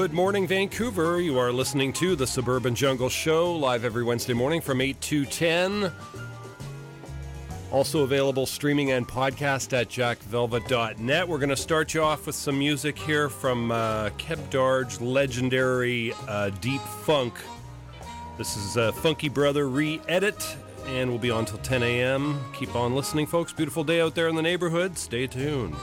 Good morning, Vancouver. You are listening to the Suburban Jungle Show live every Wednesday morning from 8 to 10. Also available streaming and podcast at jackvelvet.net. We're going to start you off with some music here from uh, Keb Darge, legendary uh, deep funk. This is uh, Funky Brother re edit, and we'll be on till 10 a.m. Keep on listening, folks. Beautiful day out there in the neighborhood. Stay tuned.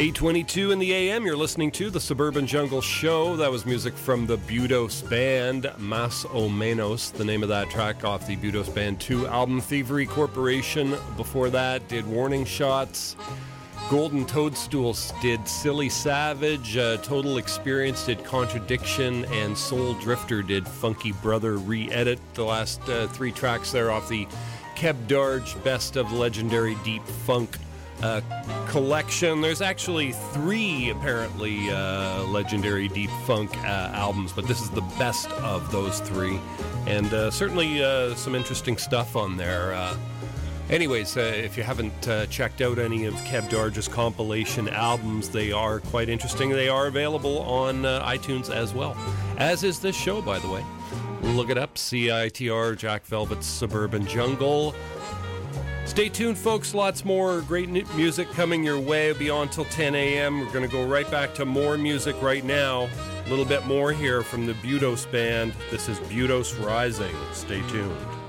822 in the AM, you're listening to the Suburban Jungle Show. That was music from the Budos Band, Mas o Menos, the name of that track off the Budos Band 2 album. Thievery Corporation before that did Warning Shots. Golden Toadstools did Silly Savage. Uh, Total Experience did Contradiction. And Soul Drifter did Funky Brother re edit. The last uh, three tracks there off the Keb Darge Best of Legendary Deep Funk uh, collection. There's actually three apparently uh, legendary deep funk uh, albums, but this is the best of those three, and uh, certainly uh, some interesting stuff on there. Uh, anyways, if you haven't checked out any of Keb Darge's compilation albums, they are quite interesting. They are available on iTunes as well, as is this show, by the way. Look it up, CITR Jack Velvet's Suburban Jungle. Stay tuned, folks. Lots more great music coming your way. It'll be on till 10 a.m. We're going to go right back to more music right now. A little bit more here from the Budos Band. This is Budos Rising. Stay tuned.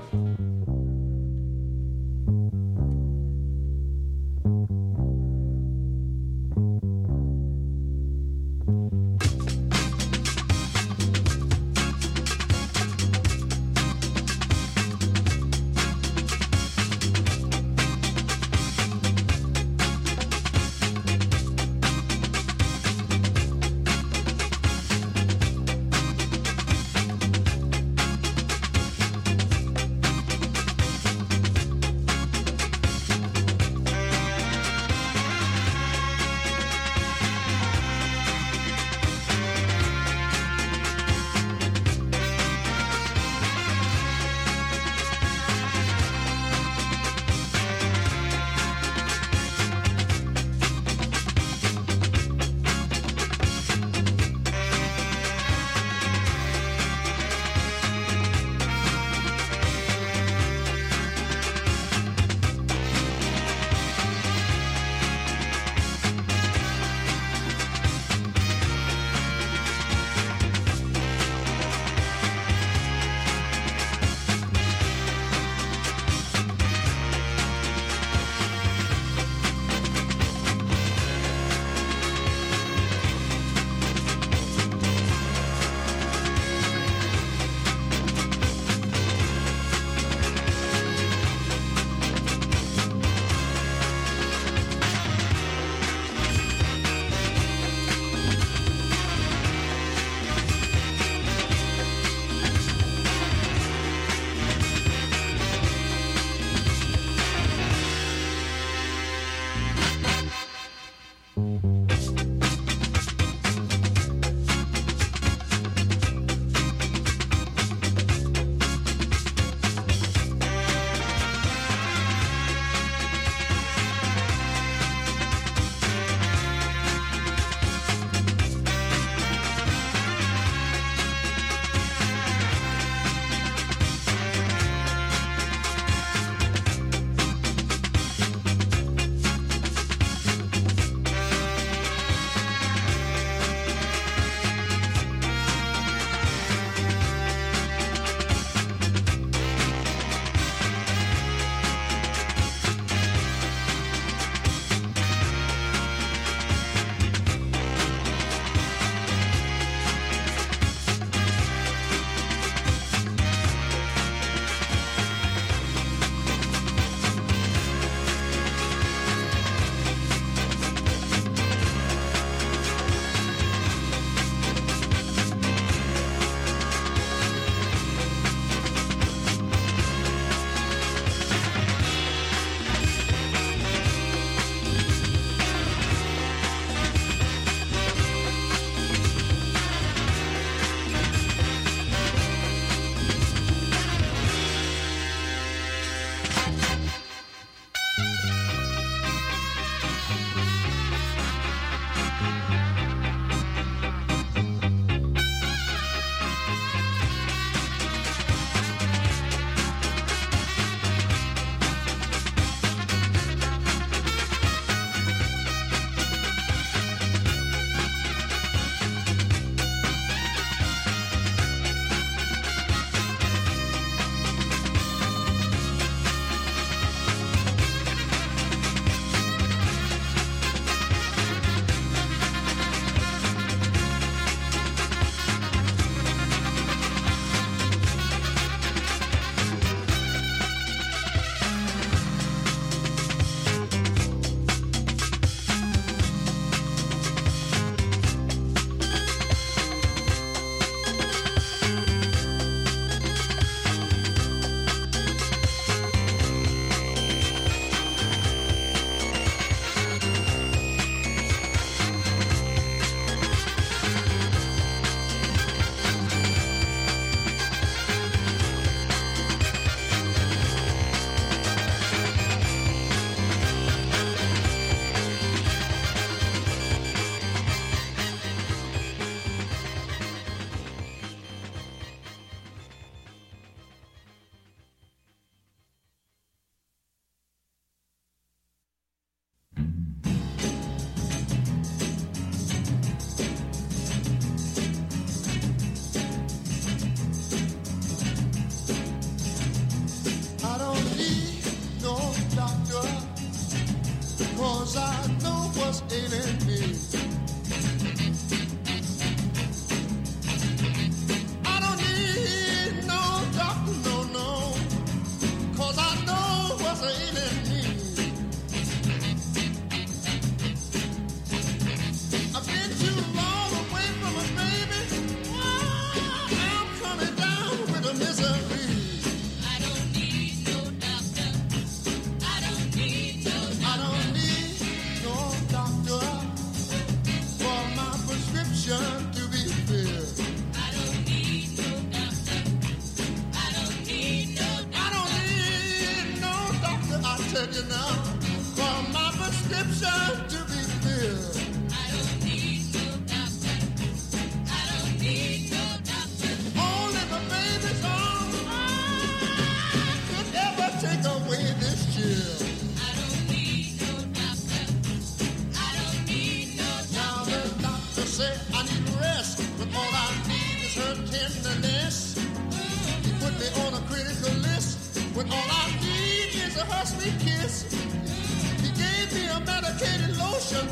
Enough for my prescription to be filled.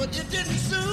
but you didn't sue.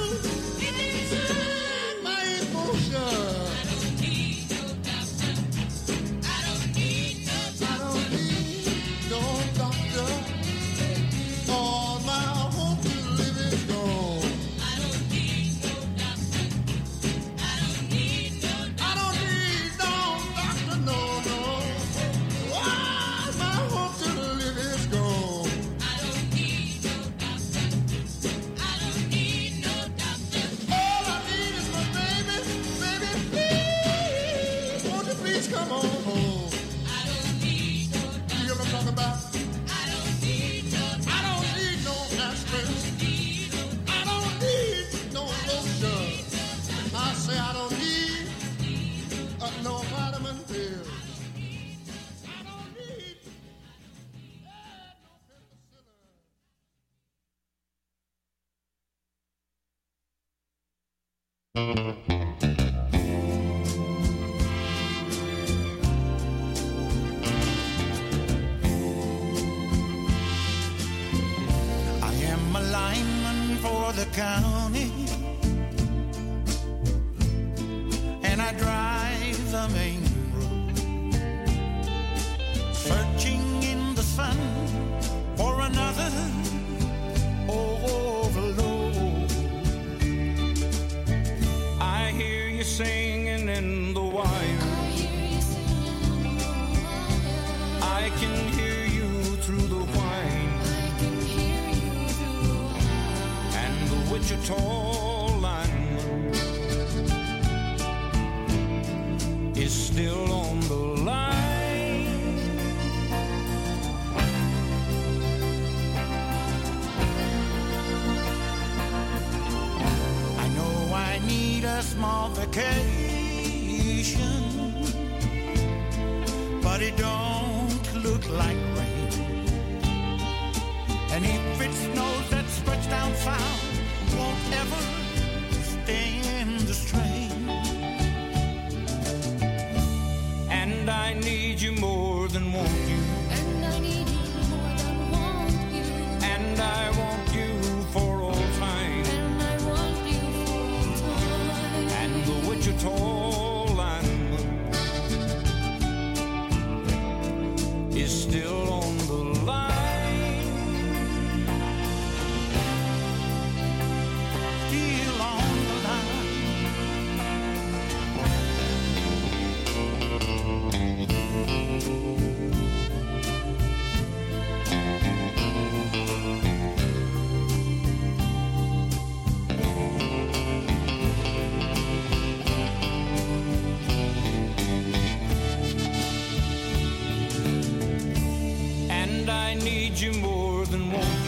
need you more than once.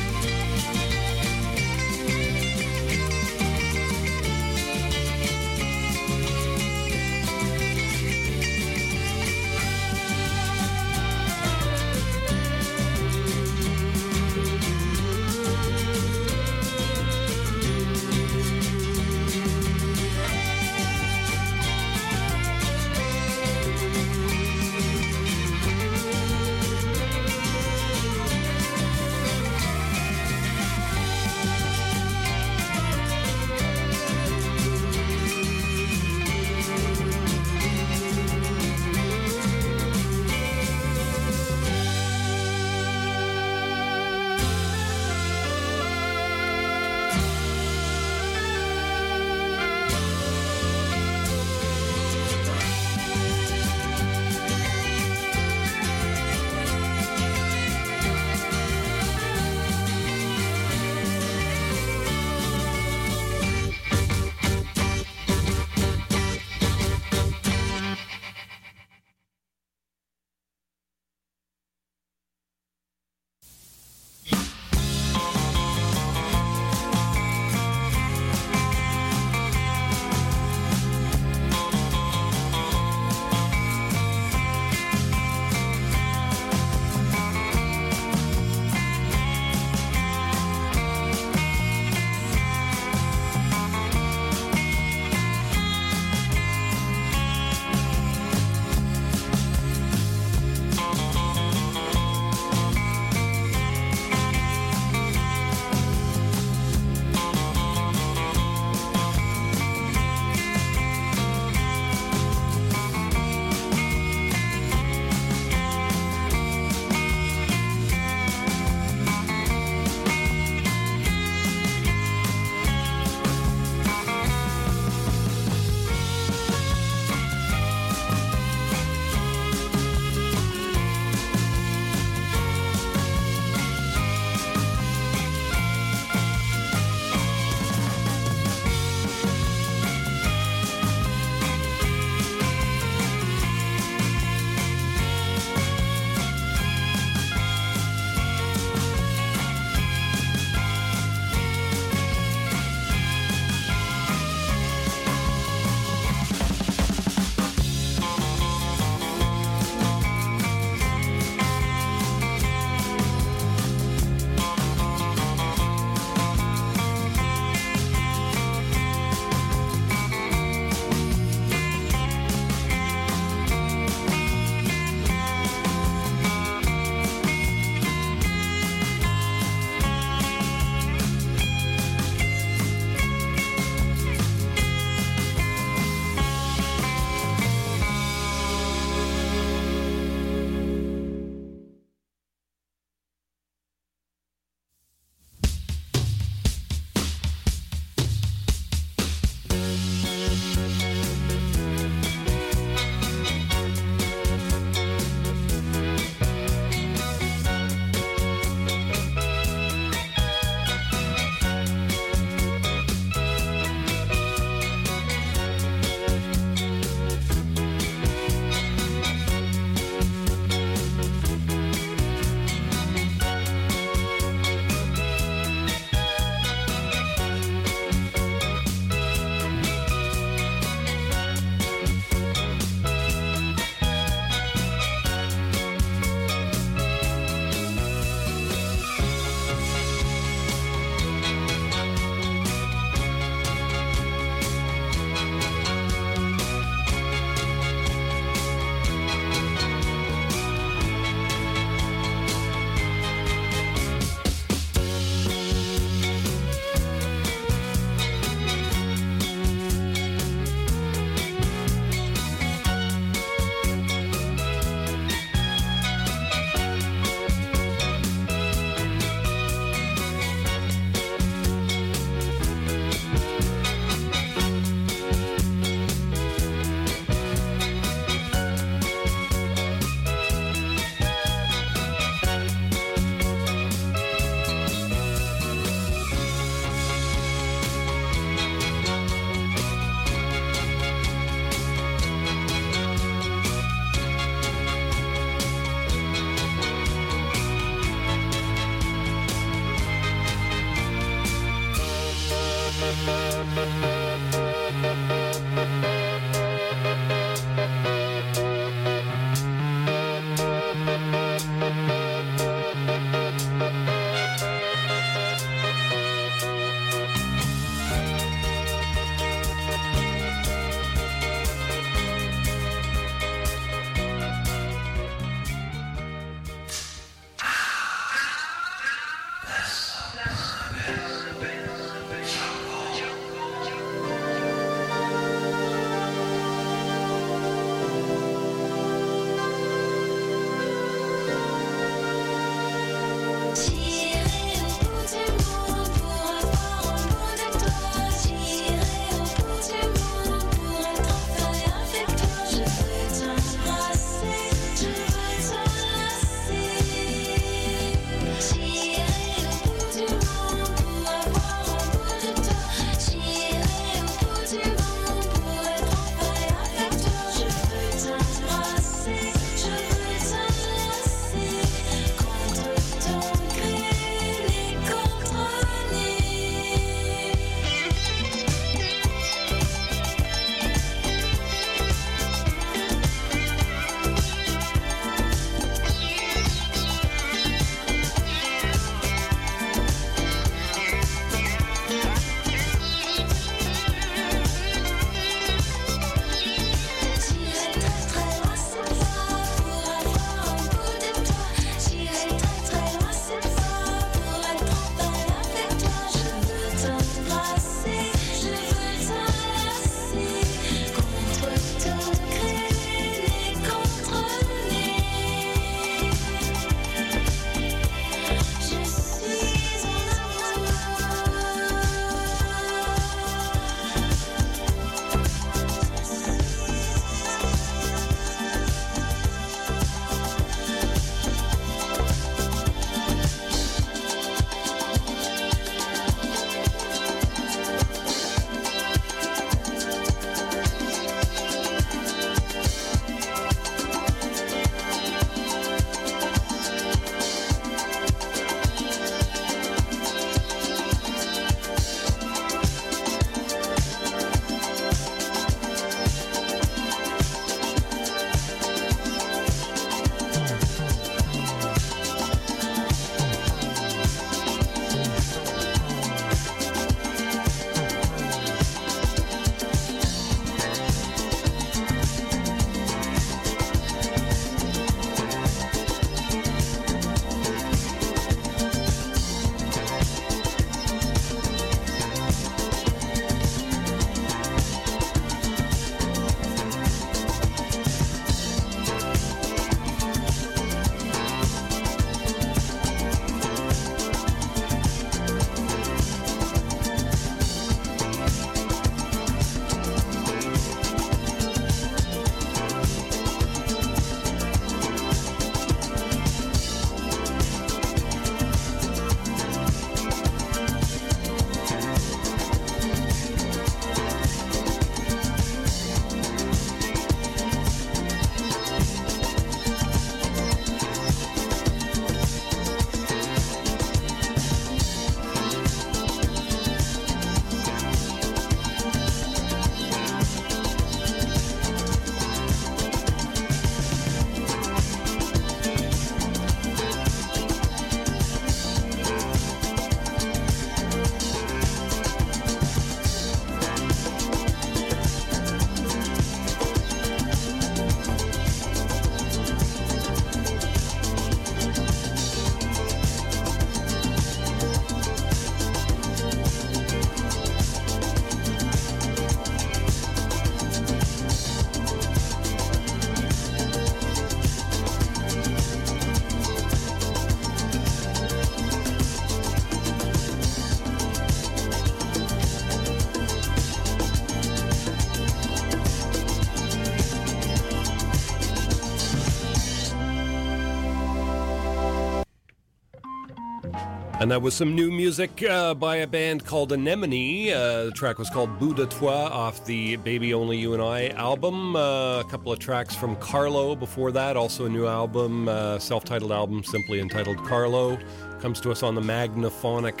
And that was some new music uh, by a band called Anemone. Uh, the track was called Bout de Toi off the Baby Only You and I album. Uh, a couple of tracks from Carlo before that, also a new album, uh, self titled album, simply entitled Carlo. Comes to us on the Magnaphonic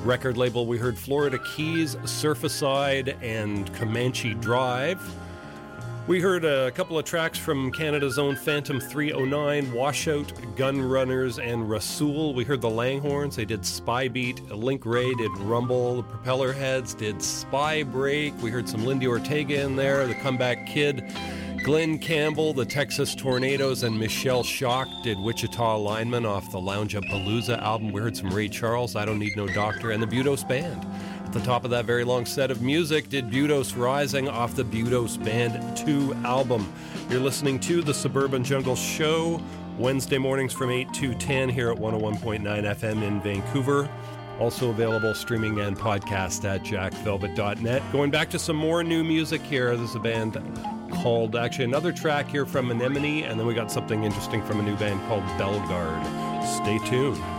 record label. We heard Florida Keys, Surfacide, and Comanche Drive. We heard a couple of tracks from Canada's own Phantom 309, Washout, Gun Runners, and Rasul. We heard the Langhorns. They did Spy Beat. Link Wray did Rumble. The Propellerheads did Spy Break. We heard some Lindi Ortega in there. The Comeback Kid. Glen Campbell, the Texas Tornados, and Michelle Shocked did Wichita Lineman off the Lounge-a-Palooza album. We heard some Ray Charles, I Don't Need No Doctor, and the Budos Band. The top of that very long set of music did Budos Rising off the Budos Band 2 album. You're listening to the Suburban Jungle Show Wednesday mornings from 8 to 10 here at 101.9 FM in Vancouver. Also available streaming and podcast at jackvelvet.net. Going back to some more new music here. There's a band called, actually, another track here from Anemone, and then we got something interesting from a new band called Belgard. Stay tuned.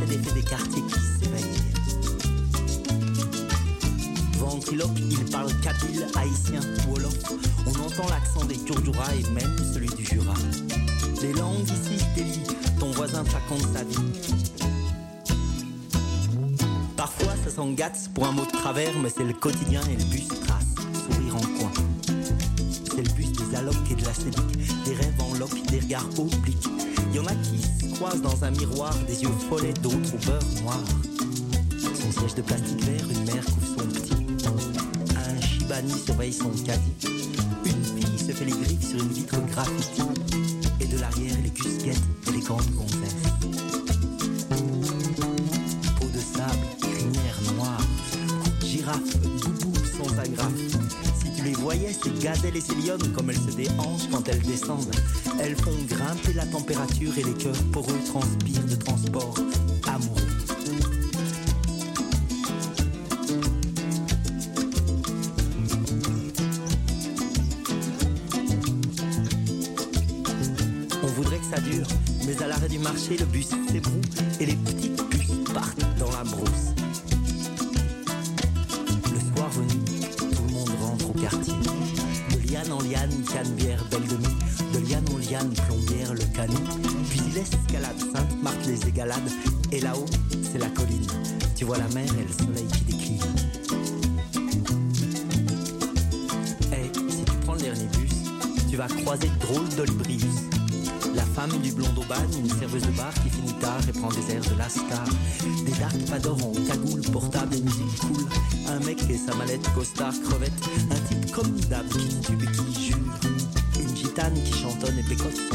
Les lacets d'effet des quartiers qui s'éveillent. Ventriloque, il parle kabyle, haïtien, wolof. On entend l'accent des Turdura et même celui du Jura. Les langues ici délient, ton voisin te raconte sa vie. Parfois ça s'engâte pour un mot de travers, mais c'est le quotidien et le bus trace, sourire en coin. C'est le bus des allocs et de la des rêves en loques, des regards obliques. Y a qui se croisent dans un miroir, des yeux follets, d'autres au beurre. Son siège de plastique vert, une mère couvre son petit. Un Shibani surveille son caddie. Une fille se fait les griffes sur une vitre graffiti. Et de l'arrière, les cusquettes et les grandes. Voyais, ces gazelles et ces lionnes, comme elles se déhanchent quand elles descendent, elles font grimper la température et les cœurs poreux transpirent de transport amoureux. On voudrait que ça dure, mais à l'arrêt du marché, le bus s'ébroue et les petites puces partent Et là-haut, c'est la colline. Tu vois la mer et le soleil qui décline. Eh, si tu prends le dernier bus, tu vas croiser de drôles d'olibrius. La femme du blond d'Aubagne, une serveuse de bar qui finit tard et prend des airs de lascar. Des dark padors en cagoule, portable et musique cool. Un mec et sa mallette, costard, crevette. Un type comme d'hab qui titube et qui jure. Une gitane qui chantonne et pécote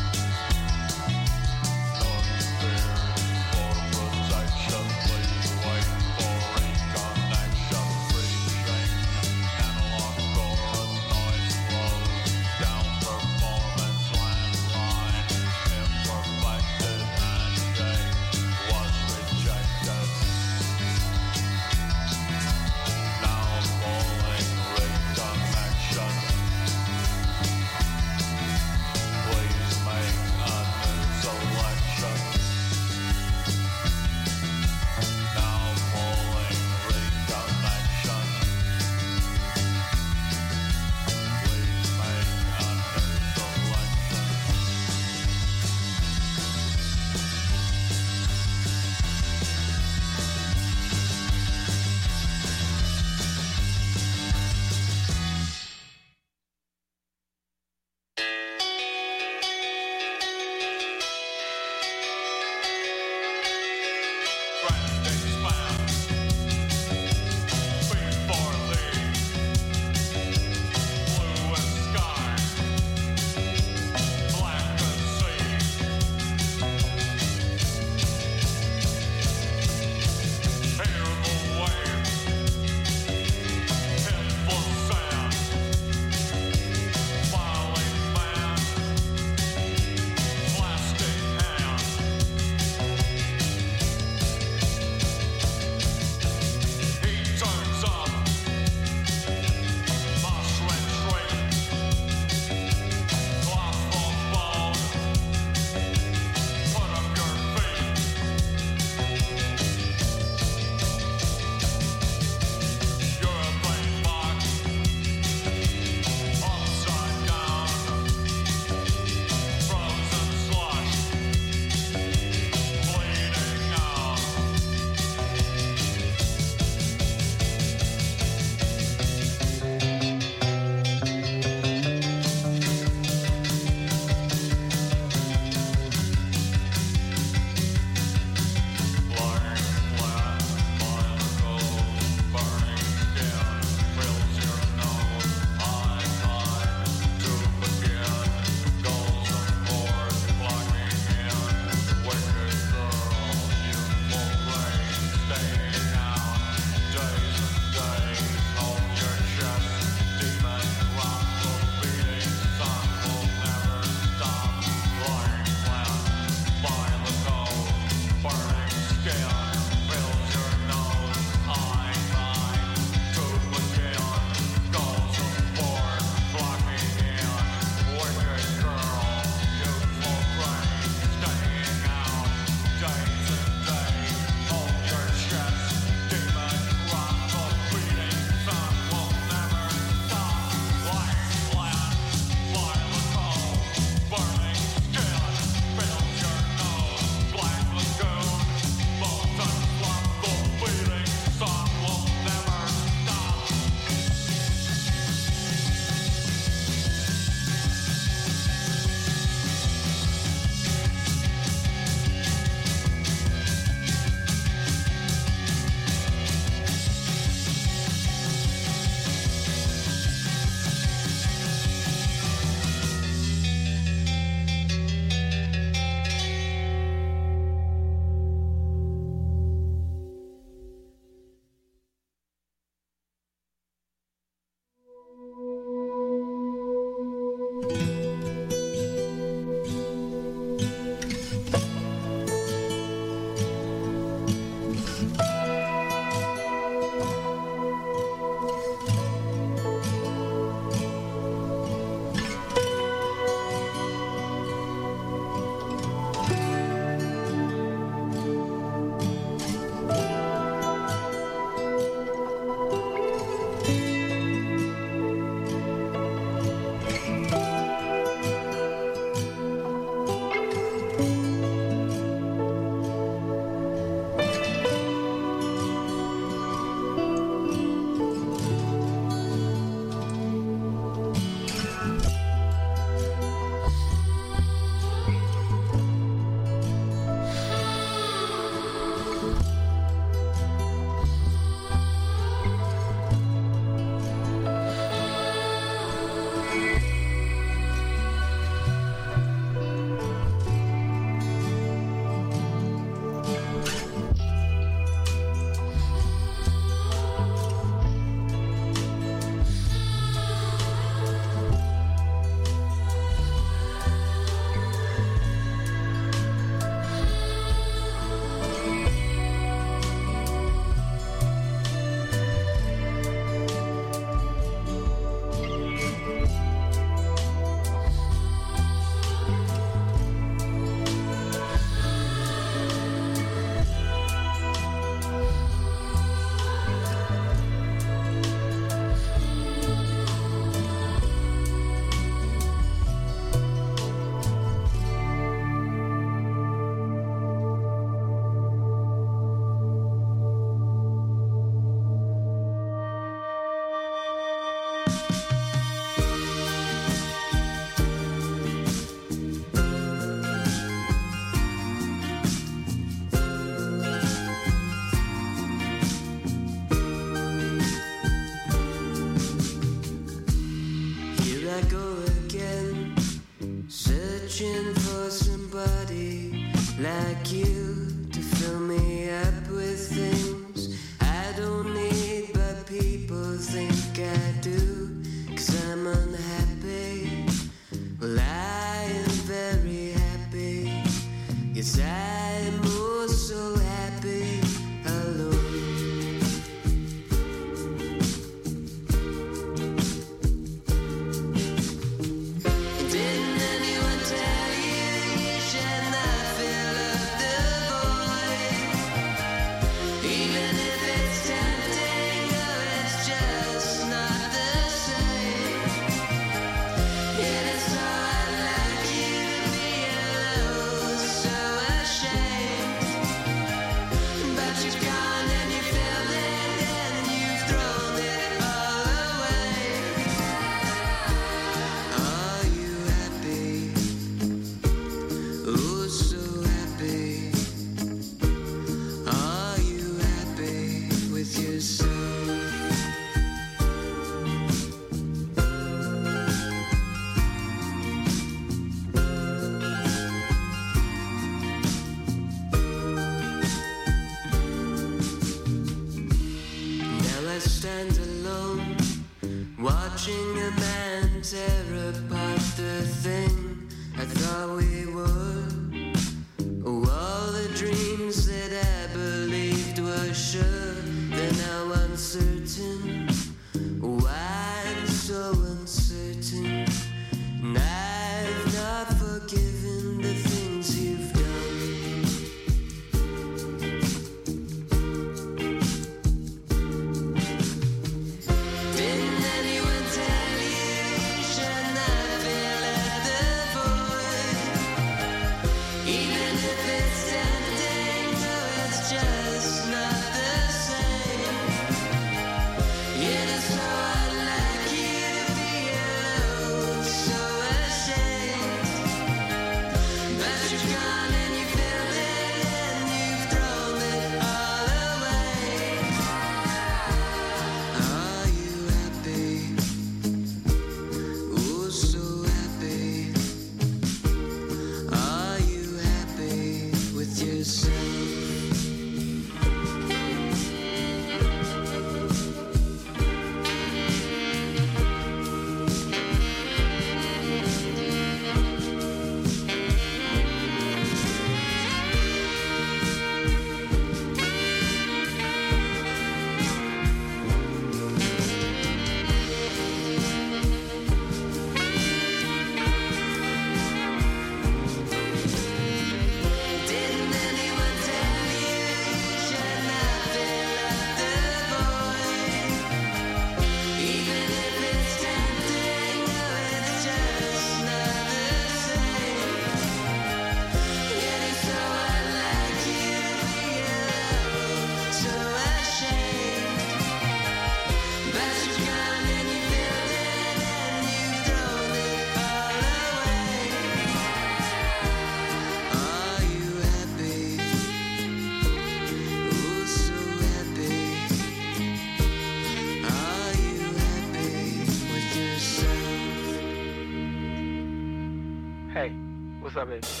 sabéis.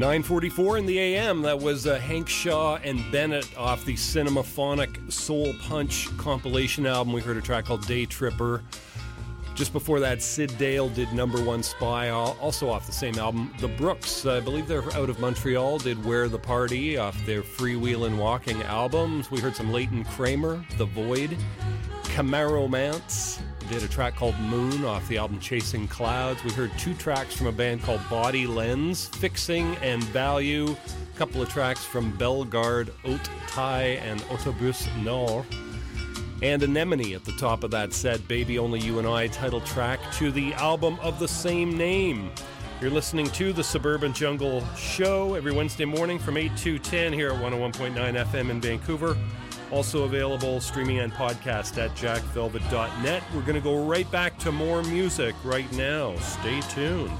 944 in the AM. That was uh, Hank Shaw and Bennett off the Cinemaphonic Soul Punch compilation album. We heard a track called Day Tripper. Just before that, Sid Dale did Number One Spy, also off the same album. The Brooks, I believe they're out of Montreal, did Where the Party off their Freewheelin' Walking albums. We heard some Leighton Kramer, The Void. Camaromance did a track called Moon off the album Chasing Clouds. We heard two tracks from a band called Body Lens, Fixing and Value. A couple of tracks from Bellegarde, Haute Taille, and Autobus Nord. And Anemone at the top of that set, Baby Only You and I, title track to the album of the same name. You're listening to the Suburban Jungle Show every Wednesday morning from 8 to 10 here at 101.9 FM in Vancouver. Also available streaming and podcast at jackvelvet.net. We're going to go right back to more music right now. Stay tuned.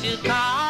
Chicago.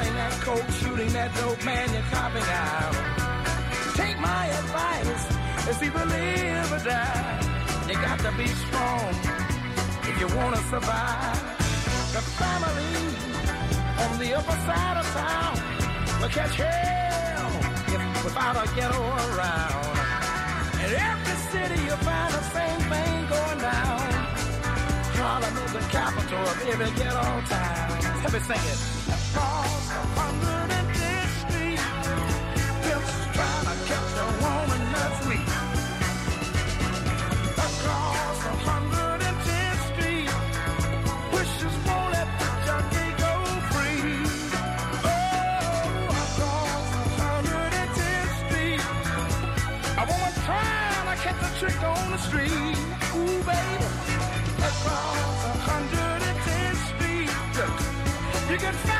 Snorting that coke, shooting that dope, man, you're copping out. Take my advice, it's either live or die. You got to be strong if you want to survive. The family on the upper side of town will catch hell if without a ghetto around. In every city you find the same thing going down. Harlem is the capital of every ghetto town. Let me sing it. A trick on the street. Ooh, baby, across 110th Street, you can find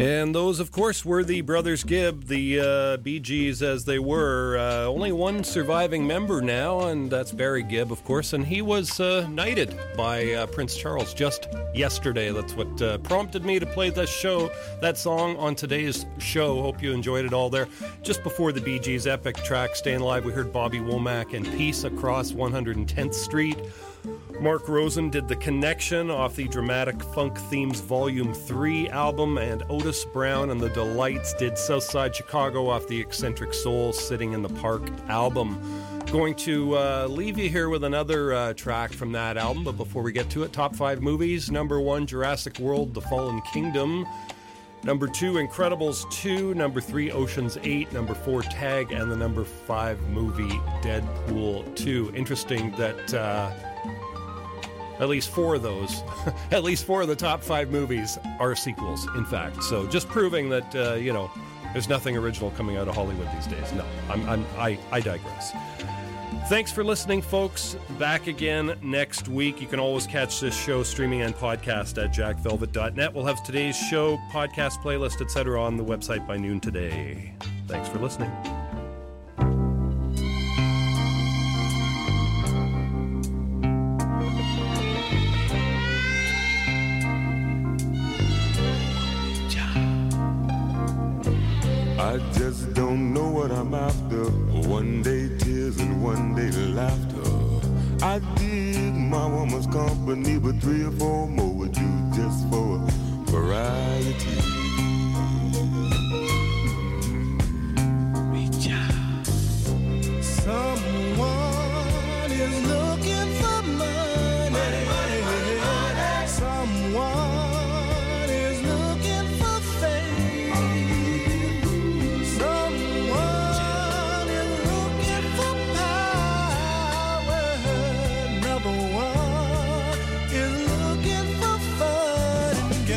And those, of course, were the Brothers Gibb, the uh, Gees as they were. Uh, only one surviving member now, and that's Barry Gibb, of course. And he was uh, knighted by uh, Prince Charles just yesterday. That's what uh, prompted me to play that show, that song on today's show. Hope you enjoyed it all there. Just before the Gees' epic track, Staying Alive, we heard Bobby Womack and Peace Across 110th Street. Mark Rosen did The Connection off the Dramatic Funk Themes Volume 3 album, and Otis Brown and the Delights did Southside Chicago off the Eccentric Soul Sitting in the Park album. Going to uh, leave you here with another uh, track from that album, but before we get to it, top five movies. Number one, Jurassic World The Fallen Kingdom. Number two, Incredibles 2. Number three, Ocean's 8. Number four, Tag. And the number five movie, Deadpool 2. Interesting that. Uh, at least four of those, at least four of the top five movies are sequels, in fact. So just proving that, uh, you know, there's nothing original coming out of Hollywood these days. No, I'm, I'm, I, I digress. Thanks for listening, folks. Back again next week. You can always catch this show streaming and podcast at jackvelvet.net. We'll have today's show, podcast playlist, etc. on the website by noon today. Thanks for listening. I just don't know what I'm after. One day tears and one day laughter. I dig my woman's company, but three or four more would do just for variety. Reach out.